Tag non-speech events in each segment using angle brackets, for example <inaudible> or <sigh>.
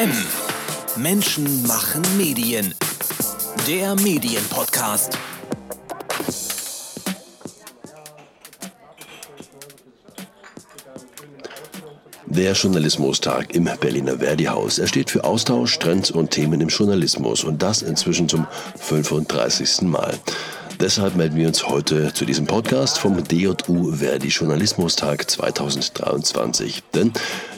M. Menschen machen Medien. Der Medienpodcast. Der Journalismustag im Berliner Verdi-Haus. Er steht für Austausch, Trends und Themen im Journalismus und das inzwischen zum 35. Mal. Deshalb melden wir uns heute zu diesem Podcast vom DJU Verdi Journalismustag 2023. Denn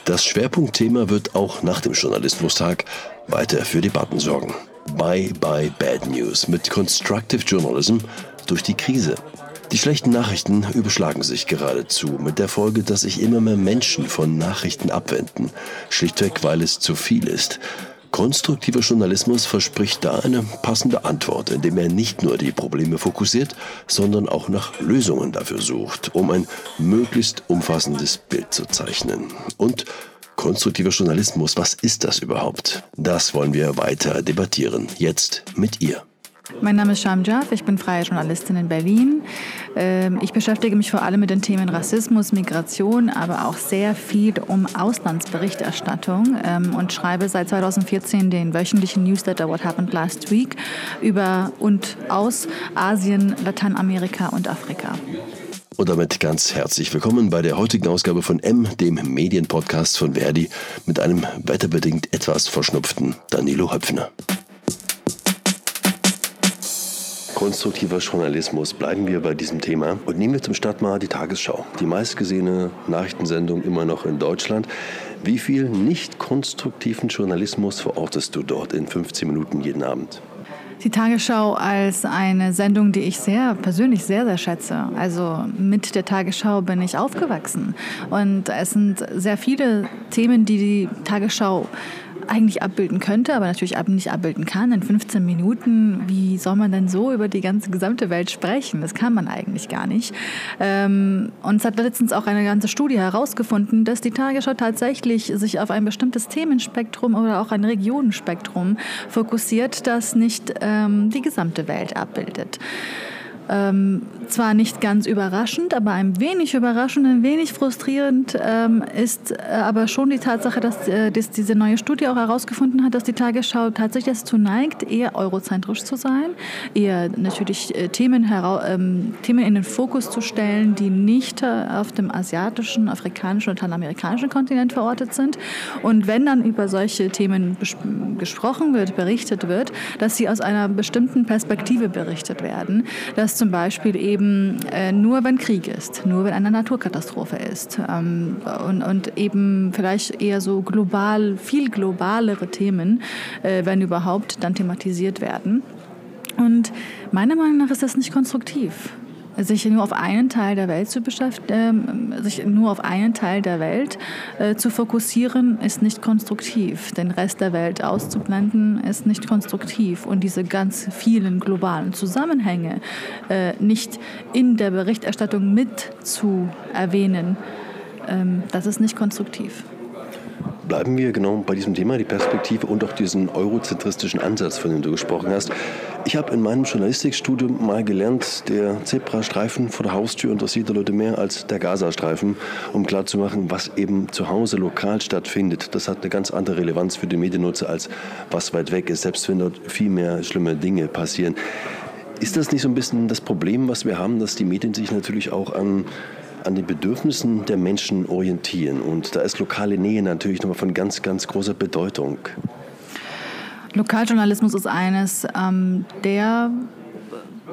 das Schwerpunktthema wird auch nach dem Journalismustag weiter für Debatten sorgen. Bye bye Bad News mit Constructive Journalism durch die Krise. Die schlechten Nachrichten überschlagen sich geradezu mit der Folge, dass sich immer mehr Menschen von Nachrichten abwenden, schlichtweg weil es zu viel ist. Konstruktiver Journalismus verspricht da eine passende Antwort, indem er nicht nur die Probleme fokussiert, sondern auch nach Lösungen dafür sucht, um ein möglichst umfassendes Bild zu zeichnen. Und konstruktiver Journalismus, was ist das überhaupt? Das wollen wir weiter debattieren. Jetzt mit ihr. Mein Name ist Sham Jaff, ich bin freie Journalistin in Berlin. Ähm, ich beschäftige mich vor allem mit den Themen Rassismus, Migration, aber auch sehr viel um Auslandsberichterstattung ähm, und schreibe seit 2014 den wöchentlichen Newsletter What Happened Last Week über und aus Asien, Lateinamerika und Afrika. Und damit ganz herzlich willkommen bei der heutigen Ausgabe von M, dem Medienpodcast von Verdi, mit einem wetterbedingt etwas verschnupften Danilo Höpfner. Konstruktiver Journalismus. Bleiben wir bei diesem Thema und nehmen wir zum Start mal die Tagesschau. Die meistgesehene Nachrichtensendung immer noch in Deutschland. Wie viel nicht konstruktiven Journalismus verortest du dort in 15 Minuten jeden Abend? Die Tagesschau als eine Sendung, die ich sehr persönlich sehr, sehr schätze. Also mit der Tagesschau bin ich aufgewachsen. Und es sind sehr viele Themen, die die Tagesschau eigentlich abbilden könnte, aber natürlich nicht abbilden kann. In 15 Minuten, wie soll man denn so über die ganze gesamte Welt sprechen? Das kann man eigentlich gar nicht. Ähm, und es hat letztens auch eine ganze Studie herausgefunden, dass die Tagesschau tatsächlich sich auf ein bestimmtes Themenspektrum oder auch ein Regionenspektrum fokussiert, das nicht ähm, die gesamte Welt abbildet. Ähm, zwar nicht ganz überraschend, aber ein wenig überraschend, ein wenig frustrierend ähm, ist äh, aber schon die Tatsache, dass, äh, dass, diese neue Studie auch herausgefunden hat, dass die Tagesschau tatsächlich dazu neigt, eher eurozentrisch zu sein, eher natürlich äh, Themen, ähm, Themen in den Fokus zu stellen, die nicht äh, auf dem asiatischen, afrikanischen und lateinamerikanischen Kontinent verortet sind. Und wenn dann über solche Themen gesprochen wird, berichtet wird, dass sie aus einer bestimmten Perspektive berichtet werden, dass zum Beispiel eben äh, nur, wenn Krieg ist, nur wenn eine Naturkatastrophe ist ähm, und, und, eben vielleicht eher so global, viel globalere Themen, äh, wenn überhaupt, dann thematisiert werden. Und meiner Meinung nach ist das nicht konstruktiv sich nur auf einen Teil der Welt zu beschäftigen, äh, sich nur auf einen Teil der Welt äh, zu fokussieren, ist nicht konstruktiv. Den Rest der Welt auszublenden, ist nicht konstruktiv. Und diese ganz vielen globalen Zusammenhänge äh, nicht in der Berichterstattung mit zu erwähnen, ähm, das ist nicht konstruktiv. Bleiben wir genau bei diesem Thema, die Perspektive und auch diesen eurozentristischen Ansatz, von dem du gesprochen hast. Ich habe in meinem Journalistikstudium mal gelernt, der Zebrastreifen vor der Haustür interessiert die Leute mehr als der Gazastreifen, um klarzumachen, was eben zu Hause lokal stattfindet. Das hat eine ganz andere Relevanz für den Mediennutzer, als was weit weg ist, selbst wenn dort viel mehr schlimme Dinge passieren. Ist das nicht so ein bisschen das Problem, was wir haben, dass die Medien sich natürlich auch an an den Bedürfnissen der Menschen orientieren. Und da ist lokale Nähe natürlich nochmal von ganz, ganz großer Bedeutung. Lokaljournalismus ist eines ähm, der,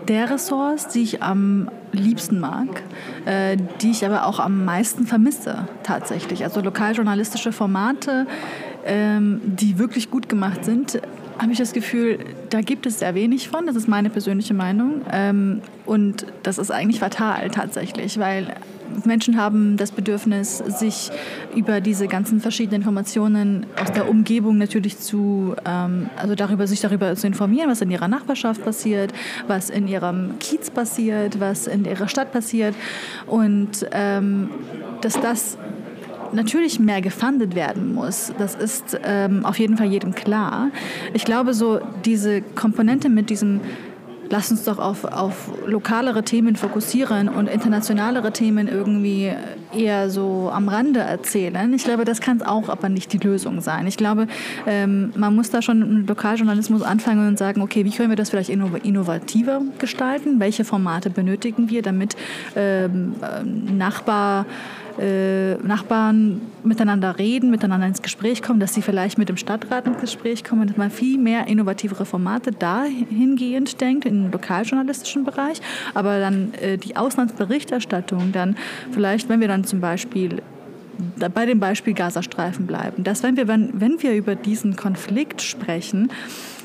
der Ressorts, die ich am liebsten mag, äh, die ich aber auch am meisten vermisse tatsächlich. Also lokaljournalistische Formate, ähm, die wirklich gut gemacht sind, habe ich das Gefühl, da gibt es sehr wenig von. Das ist meine persönliche Meinung. Ähm, und das ist eigentlich fatal tatsächlich, weil Menschen haben das Bedürfnis, sich über diese ganzen verschiedenen Informationen aus der Umgebung natürlich zu, ähm, also darüber, sich darüber zu informieren, was in ihrer Nachbarschaft passiert, was in ihrem Kiez passiert, was in ihrer Stadt passiert und ähm, dass das natürlich mehr gefundet werden muss. Das ist ähm, auf jeden Fall jedem klar. Ich glaube, so diese Komponente mit diesem lass uns doch auf, auf lokalere Themen fokussieren und internationalere Themen irgendwie eher so am Rande erzählen. Ich glaube, das kann auch aber nicht die Lösung sein. Ich glaube, ähm, man muss da schon mit Lokaljournalismus anfangen und sagen, okay, wie können wir das vielleicht innovativer gestalten? Welche Formate benötigen wir, damit ähm, äh, Nachbar äh, Nachbarn miteinander reden, miteinander ins Gespräch kommen, dass sie vielleicht mit dem Stadtrat ins Gespräch kommen, dass man viel mehr innovativere Formate dahingehend denkt, im lokaljournalistischen Bereich, aber dann äh, die Auslandsberichterstattung dann vielleicht, wenn wir dann zum Beispiel bei dem Beispiel Gazastreifen bleiben, dass wenn wir, wenn, wenn wir über diesen Konflikt sprechen,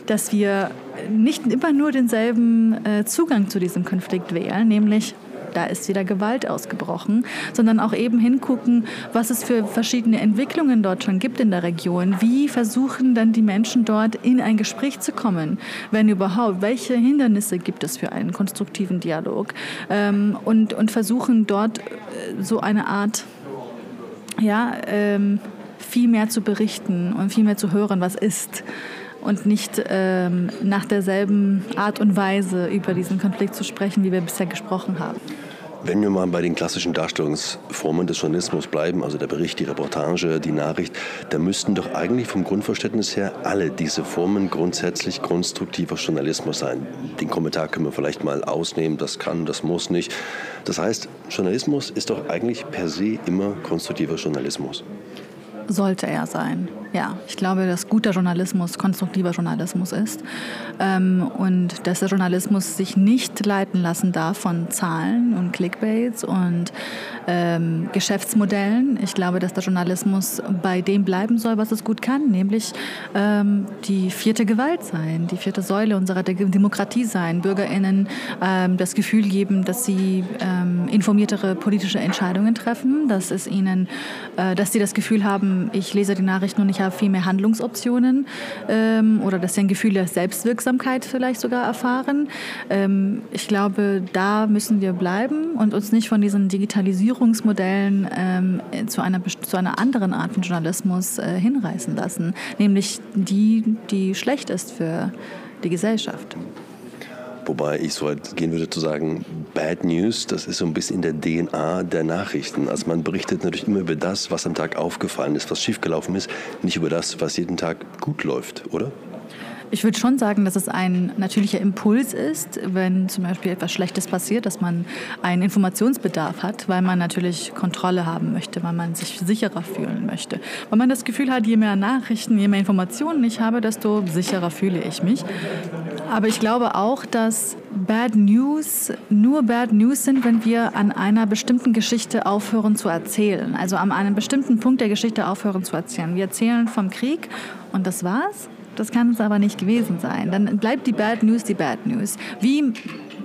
dass wir nicht immer nur denselben äh, Zugang zu diesem Konflikt wählen, nämlich da ist wieder Gewalt ausgebrochen, sondern auch eben hingucken, was es für verschiedene Entwicklungen dort schon gibt in der Region. Wie versuchen dann die Menschen dort in ein Gespräch zu kommen, wenn überhaupt? Welche Hindernisse gibt es für einen konstruktiven Dialog? Ähm, und, und versuchen dort äh, so eine Art, ja, ähm, viel mehr zu berichten und viel mehr zu hören, was ist und nicht ähm, nach derselben Art und Weise über diesen Konflikt zu sprechen, wie wir bisher gesprochen haben. Wenn wir mal bei den klassischen Darstellungsformen des Journalismus bleiben, also der Bericht, die Reportage, die Nachricht, da müssten doch eigentlich vom Grundverständnis her alle diese Formen grundsätzlich konstruktiver Journalismus sein. Den Kommentar können wir vielleicht mal ausnehmen, das kann, das muss nicht. Das heißt, Journalismus ist doch eigentlich per se immer konstruktiver Journalismus. Sollte er sein. Ja, ich glaube, dass guter Journalismus konstruktiver Journalismus ist ähm, und dass der Journalismus sich nicht leiten lassen darf von Zahlen und Clickbaits und ähm, Geschäftsmodellen. Ich glaube, dass der Journalismus bei dem bleiben soll, was es gut kann, nämlich ähm, die vierte Gewalt sein, die vierte Säule unserer Demokratie sein, BürgerInnen ähm, das Gefühl geben, dass sie ähm, informiertere politische Entscheidungen treffen, dass es ihnen, äh, dass sie das Gefühl haben, ich lese die Nachrichten und ich habe viel mehr Handlungsoptionen ähm, oder dass sie ein Gefühl der Selbstwirksamkeit vielleicht sogar erfahren. Ähm, ich glaube, da müssen wir bleiben und uns nicht von diesen Digitalisierungsmodellen ähm, zu, einer, zu einer anderen Art von Journalismus äh, hinreißen lassen, nämlich die, die schlecht ist für die Gesellschaft. Wobei ich so weit gehen würde zu sagen, Bad News, das ist so ein bisschen in der DNA der Nachrichten. Also man berichtet natürlich immer über das, was am Tag aufgefallen ist, was schiefgelaufen ist, nicht über das, was jeden Tag gut läuft, oder? Ich würde schon sagen, dass es ein natürlicher Impuls ist, wenn zum Beispiel etwas Schlechtes passiert, dass man einen Informationsbedarf hat, weil man natürlich Kontrolle haben möchte, weil man sich sicherer fühlen möchte. Weil man das Gefühl hat, je mehr Nachrichten, je mehr Informationen ich habe, desto sicherer fühle ich mich. Aber ich glaube auch, dass Bad News nur Bad News sind, wenn wir an einer bestimmten Geschichte aufhören zu erzählen. Also an einem bestimmten Punkt der Geschichte aufhören zu erzählen. Wir erzählen vom Krieg und das war's. Das kann es aber nicht gewesen sein. Dann bleibt die Bad News die Bad News. Wie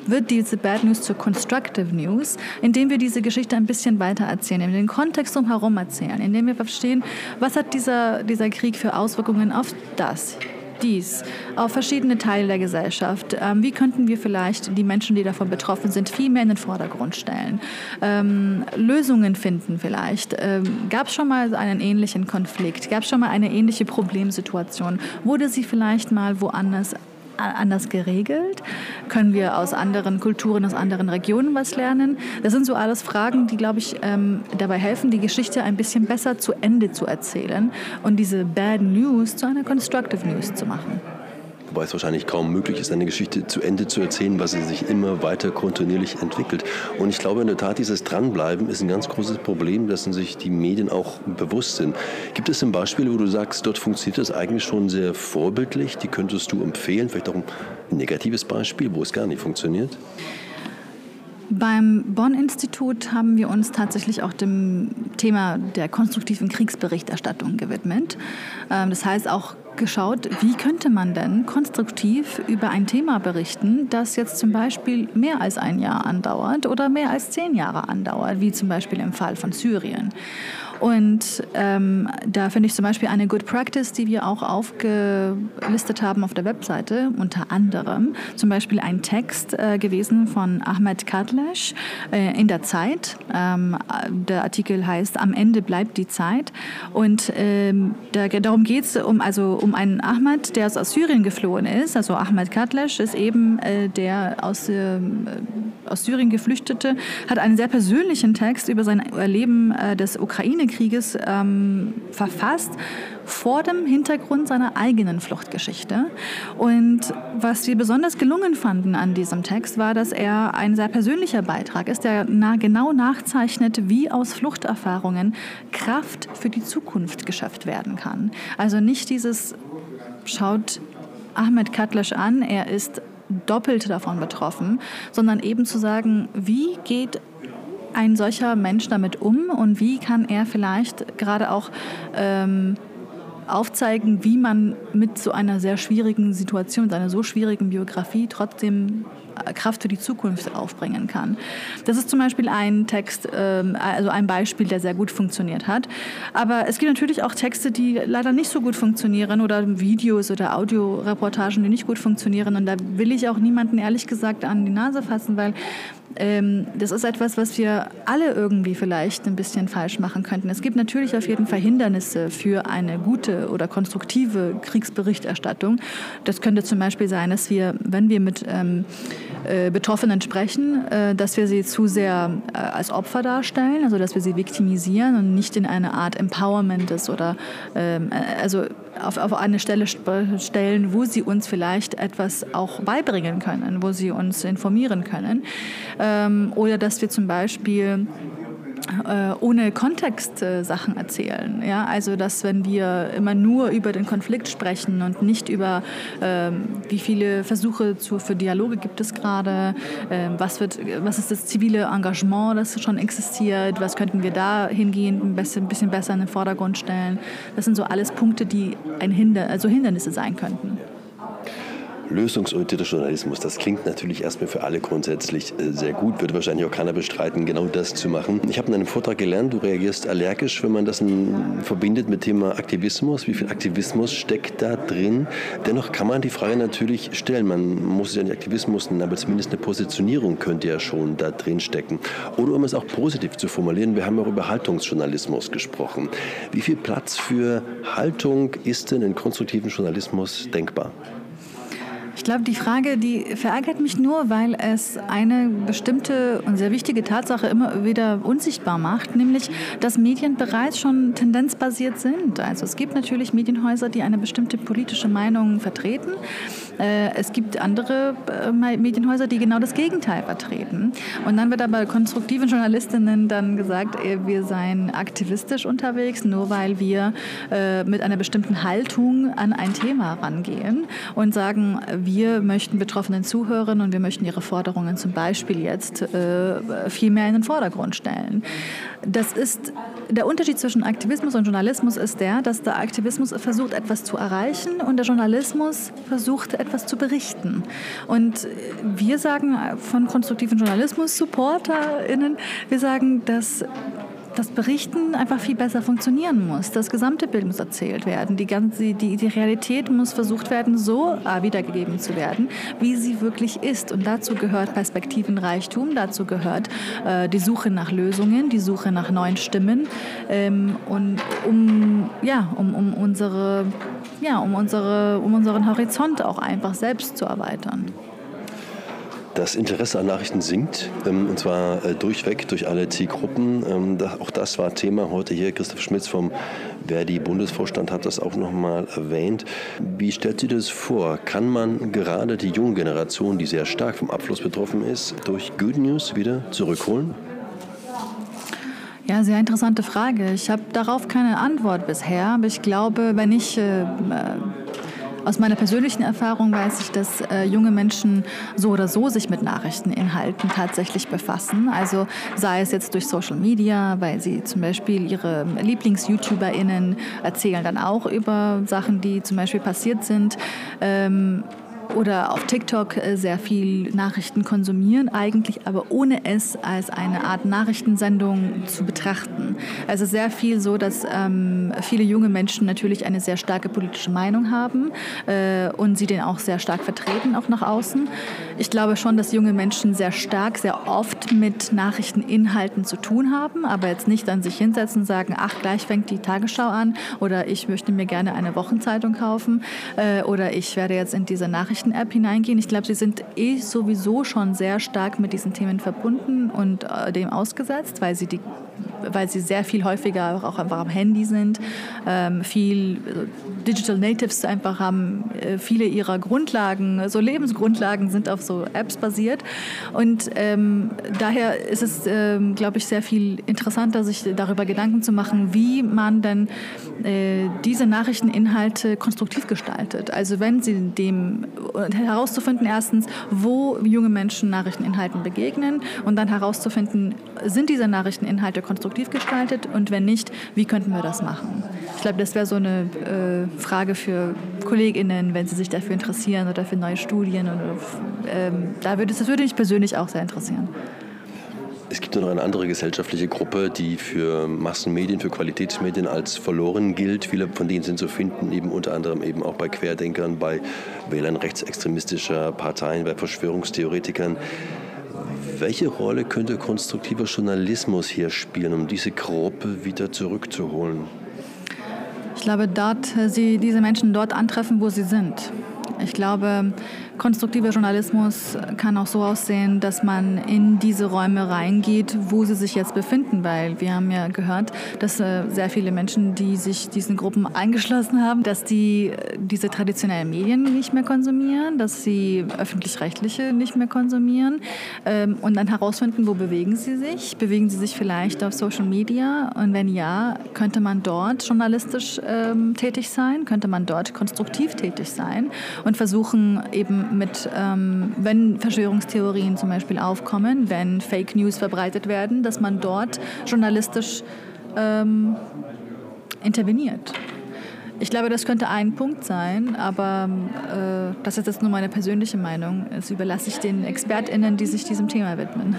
wird diese Bad News zur Constructive News, indem wir diese Geschichte ein bisschen weiter erzählen, in den Kontext drumherum erzählen, indem wir verstehen, was hat dieser, dieser Krieg für Auswirkungen auf das dies auf verschiedene Teile der Gesellschaft? Ähm, wie könnten wir vielleicht die Menschen, die davon betroffen sind, viel mehr in den Vordergrund stellen? Ähm, Lösungen finden vielleicht. Ähm, Gab es schon mal einen ähnlichen Konflikt? Gab es schon mal eine ähnliche Problemsituation? Wurde sie vielleicht mal woanders anders geregelt? Können wir aus anderen Kulturen, aus anderen Regionen was lernen? Das sind so alles Fragen, die, glaube ich, ähm, dabei helfen, die Geschichte ein bisschen besser zu Ende zu erzählen und diese Bad News zu einer Constructive News zu machen wobei es wahrscheinlich kaum möglich ist, eine Geschichte zu Ende zu erzählen, weil sie sich immer weiter kontinuierlich entwickelt. Und ich glaube in der Tat, dieses Dranbleiben ist ein ganz großes Problem, dessen sich die Medien auch bewusst sind. Gibt es denn Beispiele, wo du sagst, dort funktioniert das eigentlich schon sehr vorbildlich, die könntest du empfehlen, vielleicht auch ein negatives Beispiel, wo es gar nicht funktioniert? Beim Bonn-Institut haben wir uns tatsächlich auch dem Thema der konstruktiven Kriegsberichterstattung gewidmet. Ähm, das heißt auch geschaut, wie könnte man denn konstruktiv über ein Thema berichten, das jetzt zum Beispiel mehr als ein Jahr andauert oder mehr als zehn Jahre andauert, wie zum Beispiel im Fall von Syrien. Und ähm, da finde ich zum Beispiel eine Good Practice, die wir auch aufgelistet haben auf der Webseite, unter anderem zum Beispiel ein Text äh, gewesen von Ahmed Kadlesh äh, in der Zeit. Ähm, der Artikel heißt Am Ende bleibt die Zeit. Und ähm, da, darum geht es um, also um einen Ahmed, der aus Syrien geflohen ist. Also Ahmed Kadlesh ist eben äh, der aus, äh, aus Syrien geflüchtete, hat einen sehr persönlichen Text über sein Erleben äh, des Ukraine-Krieges ähm, verfasst vor dem Hintergrund seiner eigenen Fluchtgeschichte. Und was wir besonders gelungen fanden an diesem Text, war, dass er ein sehr persönlicher Beitrag ist, der nah, genau nachzeichnet, wie aus Fluchterfahrungen Kraft für die Zukunft geschöpft werden kann. Also nicht dieses schaut Ahmed Katlasch an, er ist doppelt davon betroffen, sondern eben zu sagen, wie geht ein solcher Mensch damit um? Und wie kann er vielleicht gerade auch ähm, aufzeigen, wie man mit so einer sehr schwierigen Situation, mit einer so schwierigen Biografie trotzdem Kraft für die Zukunft aufbringen kann. Das ist zum Beispiel ein Text, ähm, also ein Beispiel, der sehr gut funktioniert hat. Aber es gibt natürlich auch Texte, die leider nicht so gut funktionieren oder Videos oder Audioreportagen, die nicht gut funktionieren. Und da will ich auch niemanden ehrlich gesagt an die Nase fassen, weil ähm, das ist etwas, was wir alle irgendwie vielleicht ein bisschen falsch machen könnten. Es gibt natürlich auf jeden Fall Hindernisse für eine gute oder konstruktive Kriegsberichterstattung. Das könnte zum Beispiel sein, dass wir, wenn wir mit ähm, äh, Betroffenen sprechen, äh, dass wir sie zu sehr äh, als Opfer darstellen, also dass wir sie viktimisieren und nicht in eine Art Empowerment ist oder ähm, äh, also auf, auf eine Stelle stellen, wo sie uns vielleicht etwas auch beibringen können, wo sie uns informieren können. Ähm, oder dass wir zum Beispiel äh, ohne Kontext äh, Sachen erzählen. Ja? Also, dass wenn wir immer nur über den Konflikt sprechen und nicht über, ähm, wie viele Versuche zu, für Dialoge gibt es gerade, ähm, was, was ist das zivile Engagement, das schon existiert, was könnten wir da hingehen, ein bisschen, bisschen besser in den Vordergrund stellen. Das sind so alles Punkte, die ein Hinder, also Hindernisse sein könnten lösungsorientierter Journalismus, das klingt natürlich erstmal für alle grundsätzlich äh, sehr gut, würde wahrscheinlich auch keiner bestreiten, genau das zu machen. Ich habe in einem Vortrag gelernt, du reagierst allergisch, wenn man das verbindet mit Thema Aktivismus. Wie viel Aktivismus steckt da drin? Dennoch kann man die Frage natürlich stellen. Man muss es ja nicht Aktivismus nennen, aber zumindest eine Positionierung könnte ja schon da drin stecken. Oder um es auch positiv zu formulieren, wir haben auch über Haltungsjournalismus gesprochen. Wie viel Platz für Haltung ist denn in konstruktiven Journalismus denkbar? Glaube, die Frage, die verärgert mich nur, weil es eine bestimmte und sehr wichtige Tatsache immer wieder unsichtbar macht, nämlich, dass Medien bereits schon tendenzbasiert sind. Also es gibt natürlich Medienhäuser, die eine bestimmte politische Meinung vertreten. Äh, es gibt andere äh, Medienhäuser, die genau das Gegenteil vertreten. Und dann wird aber konstruktiven Journalistinnen dann gesagt, äh, wir seien aktivistisch unterwegs, nur weil wir mit einer bestimmten Haltung an ein Thema rangehen und sagen, wir möchten Betroffenen zuhören und wir möchten ihre Forderungen zum Beispiel jetzt viel mehr in den Vordergrund stellen. Das ist der Unterschied zwischen Aktivismus und Journalismus ist der, dass der Aktivismus versucht, etwas zu erreichen und der Journalismus versucht, etwas zu berichten. Und wir sagen von konstruktiven Journalismus, SupporterInnen, wir sagen, dass das Berichten einfach viel besser funktionieren muss. Das gesamte Bild muss erzählt werden. Die, ganze, die, die Realität muss versucht werden, so äh, wiedergegeben zu werden, wie sie wirklich ist. Und dazu gehört Perspektivenreichtum, dazu gehört äh, die Suche nach Lösungen, die Suche nach neuen Stimmen ähm, und um, ja, um, um, unsere, ja, um, unsere, um unseren Horizont auch einfach selbst zu erweitern. Das Interesse an Nachrichten sinkt, ähm, und zwar äh, durchweg durch alle Zielgruppen. Ähm, auch das war Thema heute hier. Christoph Schmitz vom Verdi-Bundesvorstand hat das auch nochmal erwähnt. Wie stellt sich das vor? Kann man gerade die junge Generation, die sehr stark vom Abfluss betroffen ist, durch Good News wieder zurückholen? Ja, sehr interessante Frage. Ich habe darauf keine Antwort bisher, aber ich glaube, wenn ich äh, aus meiner persönlichen Erfahrung weiß ich, dass äh, junge Menschen so oder so sich mit Nachrichteninhalten tatsächlich befassen. Also sei es jetzt durch Social Media, weil sie zum Beispiel ihre Lieblings-YouTuberInnen erzählen dann auch über Sachen, die zum Beispiel passiert sind. Ähm, oder auf TikTok äh, sehr viel Nachrichten konsumieren, eigentlich aber ohne es als eine Art Nachrichtensendung zu betrachten. Also sehr viel so, dass ähm, viele junge Menschen natürlich eine sehr starke politische Meinung haben äh, und sie den auch sehr stark vertreten, auch nach außen. Ich glaube schon, dass junge Menschen sehr stark, sehr oft mit Nachrichteninhalten zu tun haben, aber jetzt nicht an sich hinsetzen und sagen, ach, gleich fängt die Tagesschau an oder ich möchte mir gerne eine Wochenzeitung kaufen äh, oder ich werde jetzt in diese Nachrichten-App hineingehen. Ich glaube, sie sind eh sowieso schon sehr stark mit diesen Themen verbunden und äh, dem ausgesetzt, weil sie die weil sie sehr viel häufiger auch einfach am Handy sind, ähm, viel äh, Digital Natives einfach haben, äh, viele ihrer Grundlagen, so Lebensgrundlagen sind auf so Apps basiert und ähm, daher ist es, ähm, glaube ich, sehr viel interessanter, sich darüber Gedanken zu machen, wie man denn äh, diese Nachrichteninhalte konstruktiv gestaltet. Also wenn sie dem herauszufinden, erstens, wo junge Menschen Nachrichteninhalten begegnen und dann herauszufinden, sind diese Nachrichteninhalte konstruktiv gestaltet und wenn nicht, wie könnten wir das machen? Ich glaube, das wäre so eine äh, Frage für KollegInnen, wenn sie sich dafür interessieren oder für neue Studien. Oder, ähm, da würde, das würde mich persönlich auch sehr interessieren. Es gibt noch eine andere gesellschaftliche Gruppe, die für Massenmedien, für Qualitätsmedien als verloren gilt. Viele von denen sind zu finden, eben unter anderem eben auch bei Querdenkern, bei Wählern rechtsextremistischer Parteien, bei Verschwörungstheoretikern. Welche Rolle könnte konstruktiver Journalismus hier spielen, um diese Gruppe wieder zurückzuholen? Ich glaube, dort, äh, sie diese Menschen dort antreffen, wo sie sind. Ich glaube, konstruktiver Journalismus kann auch so aussehen, dass man in diese Räume reingeht, wo sie sich jetzt befinden, weil wir haben ja gehört, dass äh, sehr viele Menschen, die sich diesen Gruppen eingeschlossen haben, dass die äh, diese traditionellen Medien nicht mehr konsumieren, dass sie öffentlich-rechtliche nicht mehr konsumieren ähm, und dann herausfinden, wo bewegen sie sich. Bewegen sie sich vielleicht auf Social Media? Und wenn ja, könnte man dort journalistisch ähm, tätig sein, könnte man dort konstruktiv tätig sein? Und versuchen eben mit, ähm, wenn Verschwörungstheorien zum Beispiel aufkommen, wenn Fake News verbreitet werden, dass man dort journalistisch ähm, interveniert. Ich glaube, das könnte ein Punkt sein, aber äh, das ist jetzt nur meine persönliche Meinung. Das überlasse ich den ExpertInnen, die sich diesem Thema widmen.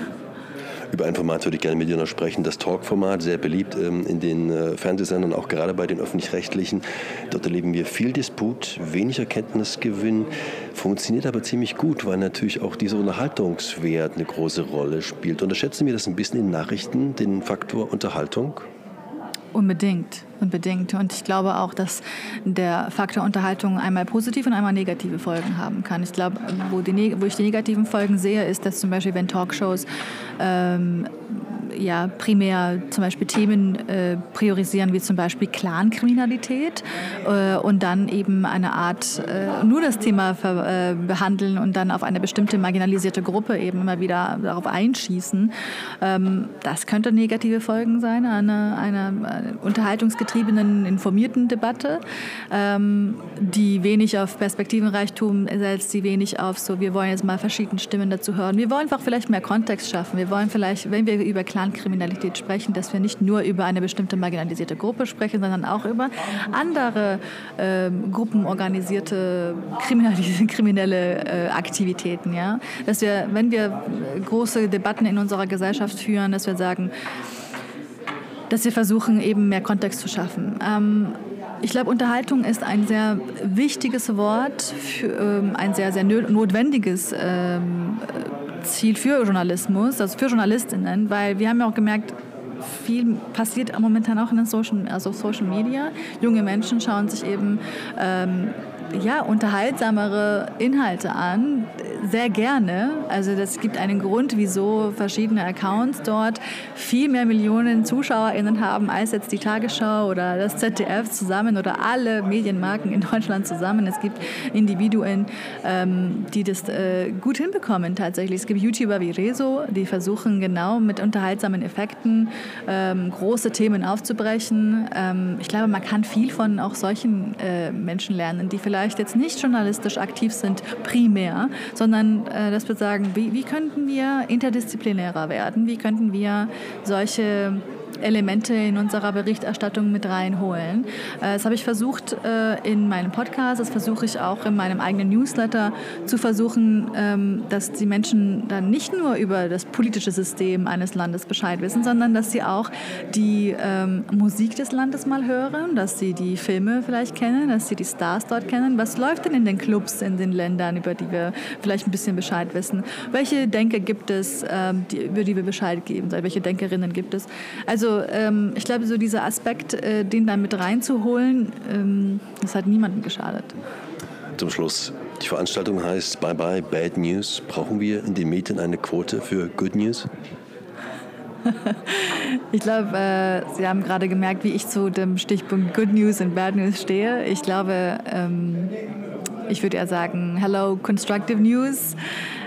Über ein Format würde ich gerne mit dir noch sprechen, das Talk-Format, sehr beliebt ähm, in den äh, Fernsehsendern, auch gerade bei den öffentlich-rechtlichen. Dort erleben wir viel Disput, wenig Erkenntnisgewinn, funktioniert aber ziemlich gut, weil natürlich auch dieser Unterhaltungswert eine große Rolle spielt. Unterschätzen wir das ein bisschen in Nachrichten, den Faktor Unterhaltung? Unbedingt, unbedingt. Und ich glaube auch, dass der Faktor Unterhaltung einmal positive und einmal negative Folgen haben kann. Ich glaube, wo, wo ich die negativen Folgen sehe, ist, dass zum Beispiel, wenn Talkshows ähm, ja primär zum Beispiel Themen äh, priorisieren, wie zum Beispiel Clankriminalität äh, und dann eben eine Art äh, nur das Thema äh, behandeln und dann auf eine bestimmte marginalisierte Gruppe eben immer wieder darauf einschießen. Ähm, das könnte negative Folgen sein einer, einer äh, unterhaltungsgetriebenen, informierten Debatte, ähm, die wenig auf Perspektivenreichtum setzt, die wenig auf so, wir wollen jetzt mal verschiedene Stimmen dazu hören. Wir wollen einfach vielleicht mehr Kontext schaffen. Wir wollen vielleicht, wenn wir über Clan Clankriminalität sprechen, dass wir nicht nur über eine bestimmte marginalisierte Gruppe sprechen, sondern auch über andere äh, gruppenorganisierte kriminelle äh, Aktivitäten. Ja? Dass wir, wenn wir große Debatten in unserer Gesellschaft führen, dass wir sagen, dass wir versuchen, eben mehr Kontext zu schaffen. Ähm, ich glaube, Unterhaltung ist ein sehr wichtiges Wort, für, ähm, ein sehr, sehr notwendiges ähm, Ziel für Journalismus, also für JournalistInnen, weil wir haben ja auch gemerkt, viel passiert momentan auch in den Social, also Social Media. Junge Menschen schauen sich eben ähm, ja, unterhaltsamere Inhalte an, sehr gerne. Also das gibt einen Grund, wieso verschiedene Accounts dort viel mehr Millionen ZuschauerInnen haben als jetzt die Tagesschau oder das ZDF zusammen oder alle Medienmarken in Deutschland zusammen. Es gibt Individuen, ähm, die das äh, gut hinbekommen tatsächlich. Es gibt YouTuber wie Rezo, die versuchen genau mit unterhaltsamen Effekten ähm, große Themen aufzubrechen. Ähm, ich glaube, man kann viel von auch solchen äh, Menschen lernen, die vielleicht jetzt nicht journalistisch aktiv sind, primär, sondern sondern äh, dass wir sagen, wie, wie könnten wir interdisziplinärer werden? Wie könnten wir solche Elemente in unserer Berichterstattung mit reinholen. Äh, das habe ich versucht äh, in meinem Podcast, das versuche ich auch in meinem eigenen Newsletter zu versuchen, ähm, dass die Menschen dann nicht nur über das politische System eines Landes Bescheid wissen, sondern dass sie auch die ähm, Musik des Landes mal hören, dass sie die Filme vielleicht kennen, dass sie die Stars dort kennen. Was läuft denn in den Clubs in den Ländern, über die wir vielleicht ein bisschen Bescheid wissen? Welche Denker gibt es, ähm, über die wir Bescheid geben? Welche Denkerinnen gibt es? Also ähm, ich glaube, so dieser Aspekt, äh, den da mit reinzuholen, ähm, das hat niemandem geschadet. Zum Schluss, die Veranstaltung heißt Bye Bye Bad News. Brauchen wir in den Medien eine Quote für Good News? <laughs> ich glaube, äh, Sie haben gerade gemerkt, wie ich zu dem Stichpunkt Good News und Bad News stehe. Ich glaube, ähm, ich würde eher sagen, Hello Constructive News.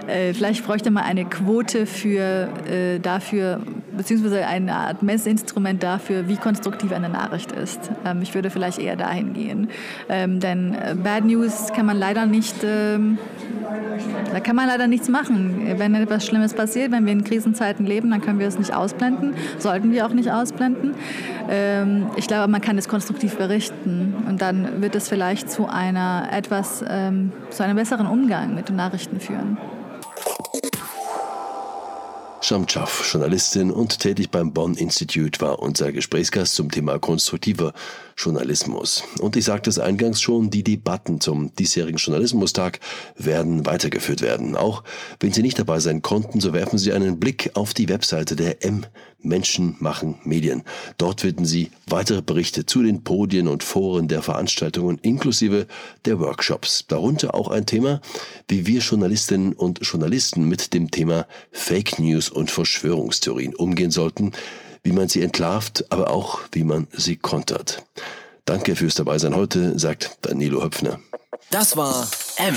Äh, vielleicht bräuchte man eine Quote für, äh, dafür, beziehungsweise eine Art Messinstrument dafür, wie konstruktiv eine Nachricht ist. Ähm, ich würde vielleicht eher dahin gehen. Ähm, denn äh, Bad News kann man leider nicht, ähm, da kann man leider nichts machen. Wenn etwas Schlimmes passiert, wenn wir in Krisenzeiten leben, dann können wir es nicht ausblenden, sollten wir auch nicht ausblenden. Ähm, ich glaube, man kann es konstruktiv berichten und dann wird es vielleicht zu einer etwas, ähm, zu einem besseren Umgang mit den Nachrichten führen. Shamchaf, Journalistin und tätig beim Bonn Institute, war unser Gesprächsgast zum Thema konstruktiver Journalismus. Und ich sagte es eingangs schon, die Debatten zum diesjährigen Journalismustag werden weitergeführt werden. Auch wenn Sie nicht dabei sein konnten, so werfen Sie einen Blick auf die Webseite der M Menschen machen Medien. Dort finden Sie weitere Berichte zu den Podien und Foren der Veranstaltungen inklusive der Workshops. Darunter auch ein Thema, wie wir Journalistinnen und Journalisten mit dem Thema Fake News und Verschwörungstheorien umgehen sollten, wie man sie entlarvt, aber auch wie man sie kontert. Danke fürs Dabeisein heute, sagt Danilo Höpfner. Das war M.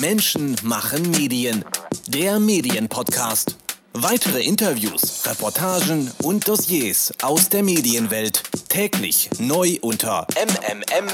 Menschen machen Medien. Der Medienpodcast. Weitere Interviews, Reportagen und Dossiers aus der Medienwelt täglich neu unter mmm.verdi.de.